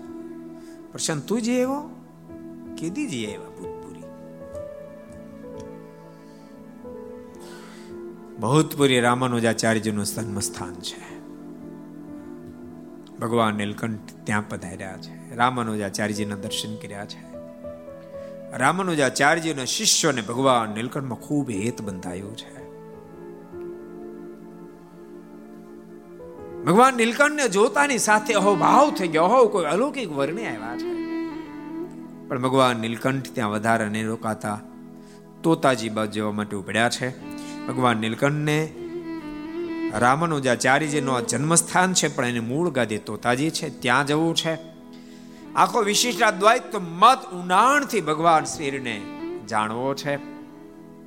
પ્રશાંત, તું જઈ આવ્યો કેદી જઈ આવ્યા ભૂતપુરી રામાનુજાચાર્યજીનું જન્મસ્થાન છે. ભગવાન નીલકંઠ ત્યાં પધાર્યા છે. રામાનુજાચાર્યજીના દર્શન કર્યા છે. રામાનુજાચાર્યજીના શિષ્યોને ભગવાન નીલકંઠમાં ખૂબ હેત બંધાયો છે. ભગવાન નીલકંઠને જોતાની સાથે અહોભાવ થઈ ગયો. અહો કોઈ અલૌકિક વર્ણે આવ્યા છે. પણ ભગવાન નીલકંઠ ત્યાં વધારે નહીં રોકાતા. તોતાજી બાજુ જવા માટે ઉપડ્યા છે. ભગવાન નીલકંઠને રામાનુજાચાર્યજીનો જન્મસ્થાન છે, પણ એની મૂળ ગાદી તોતાજી છે, ત્યાં જવું છે. આખો વિશિષ્ટ અદ્વૈત મત ઉનાણથી ભગવાન શ્રીને જાણવો છે.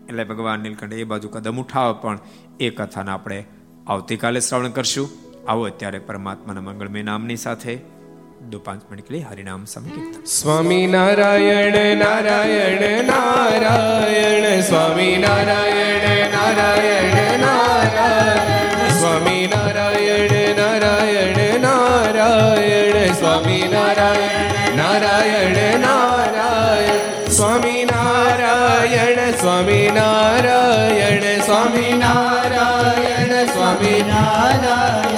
એટલે ભગવાન નીલકંઠ એ બાજુ કદમ ઉઠાવે, પણ એ કથાને આપણે આવતીકાલે શ્રવણ કરશું. આવો અત્યારે પરમાત્માના મંગળમય નામની સાથે દો પાંચ મિનિટ કે હરિનામ સંકીર્તન. સ્વામી નારાયણ નારાયણ નારાયણ, સ્વામી નારાયણ નારાયણ નારાયણ. સ્વામી નારાયણ નારાયણ નારાયણ. સ્વામી નારાયણ નારાયણ નારાયણ. સ્વામી નારાયણ સ્વામી નારાયણ. સ્વામી નારાયણ સ્વામી નારાયણ.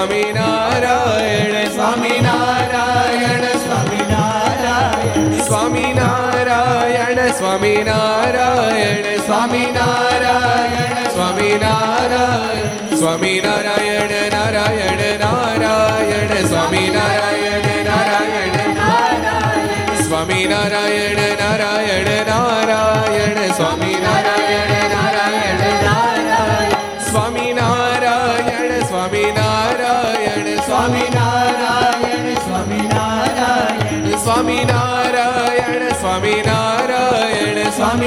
નારાયણ સ્વામી નારાયણ સ્વામી નારાયણ સ્વામી નારાયણ સ્વામી નારાયણ સ્વામી નારાયણ સ્વામી નારાયણ સ્વામી નારાયણ સ્વામી નારાયણ નારાયણ નારાયણ સ્વામી નારાયણ નારાયણ સ્વામી નારાયણ નારાયણ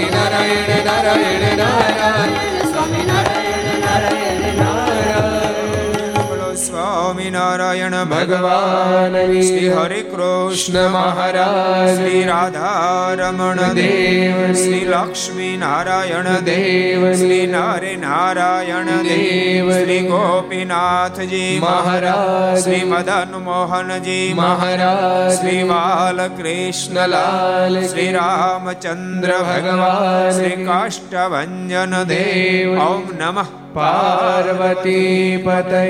સ્વામી નારાયણ નારાયણ નારાયણ સ્વામી નારાયણ નારાયણ નારાયણ બોલો સ્વામિનારાયણ ભગવાન શ્રી હરે કૃષ્ણ મહારાજ શ્રી રાધા રમણ દેવ શ્રી લક્ષ્મી નારાયણ દેવ શ્રી નરે નારાયણ દેવ શ્રી ગોપીનાથજી મહારાજ શ્રી મદન મોહનજી મહારાજ શ્રી બાલકૃષ્ણ લાલ શ્રી રામચંદ્ર ભગવાન શ્રી કાષ્ટભન દેવ ઓમ નમઃ પાર્વતી પતય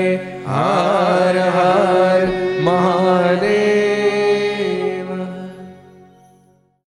હર હર મહાદેવ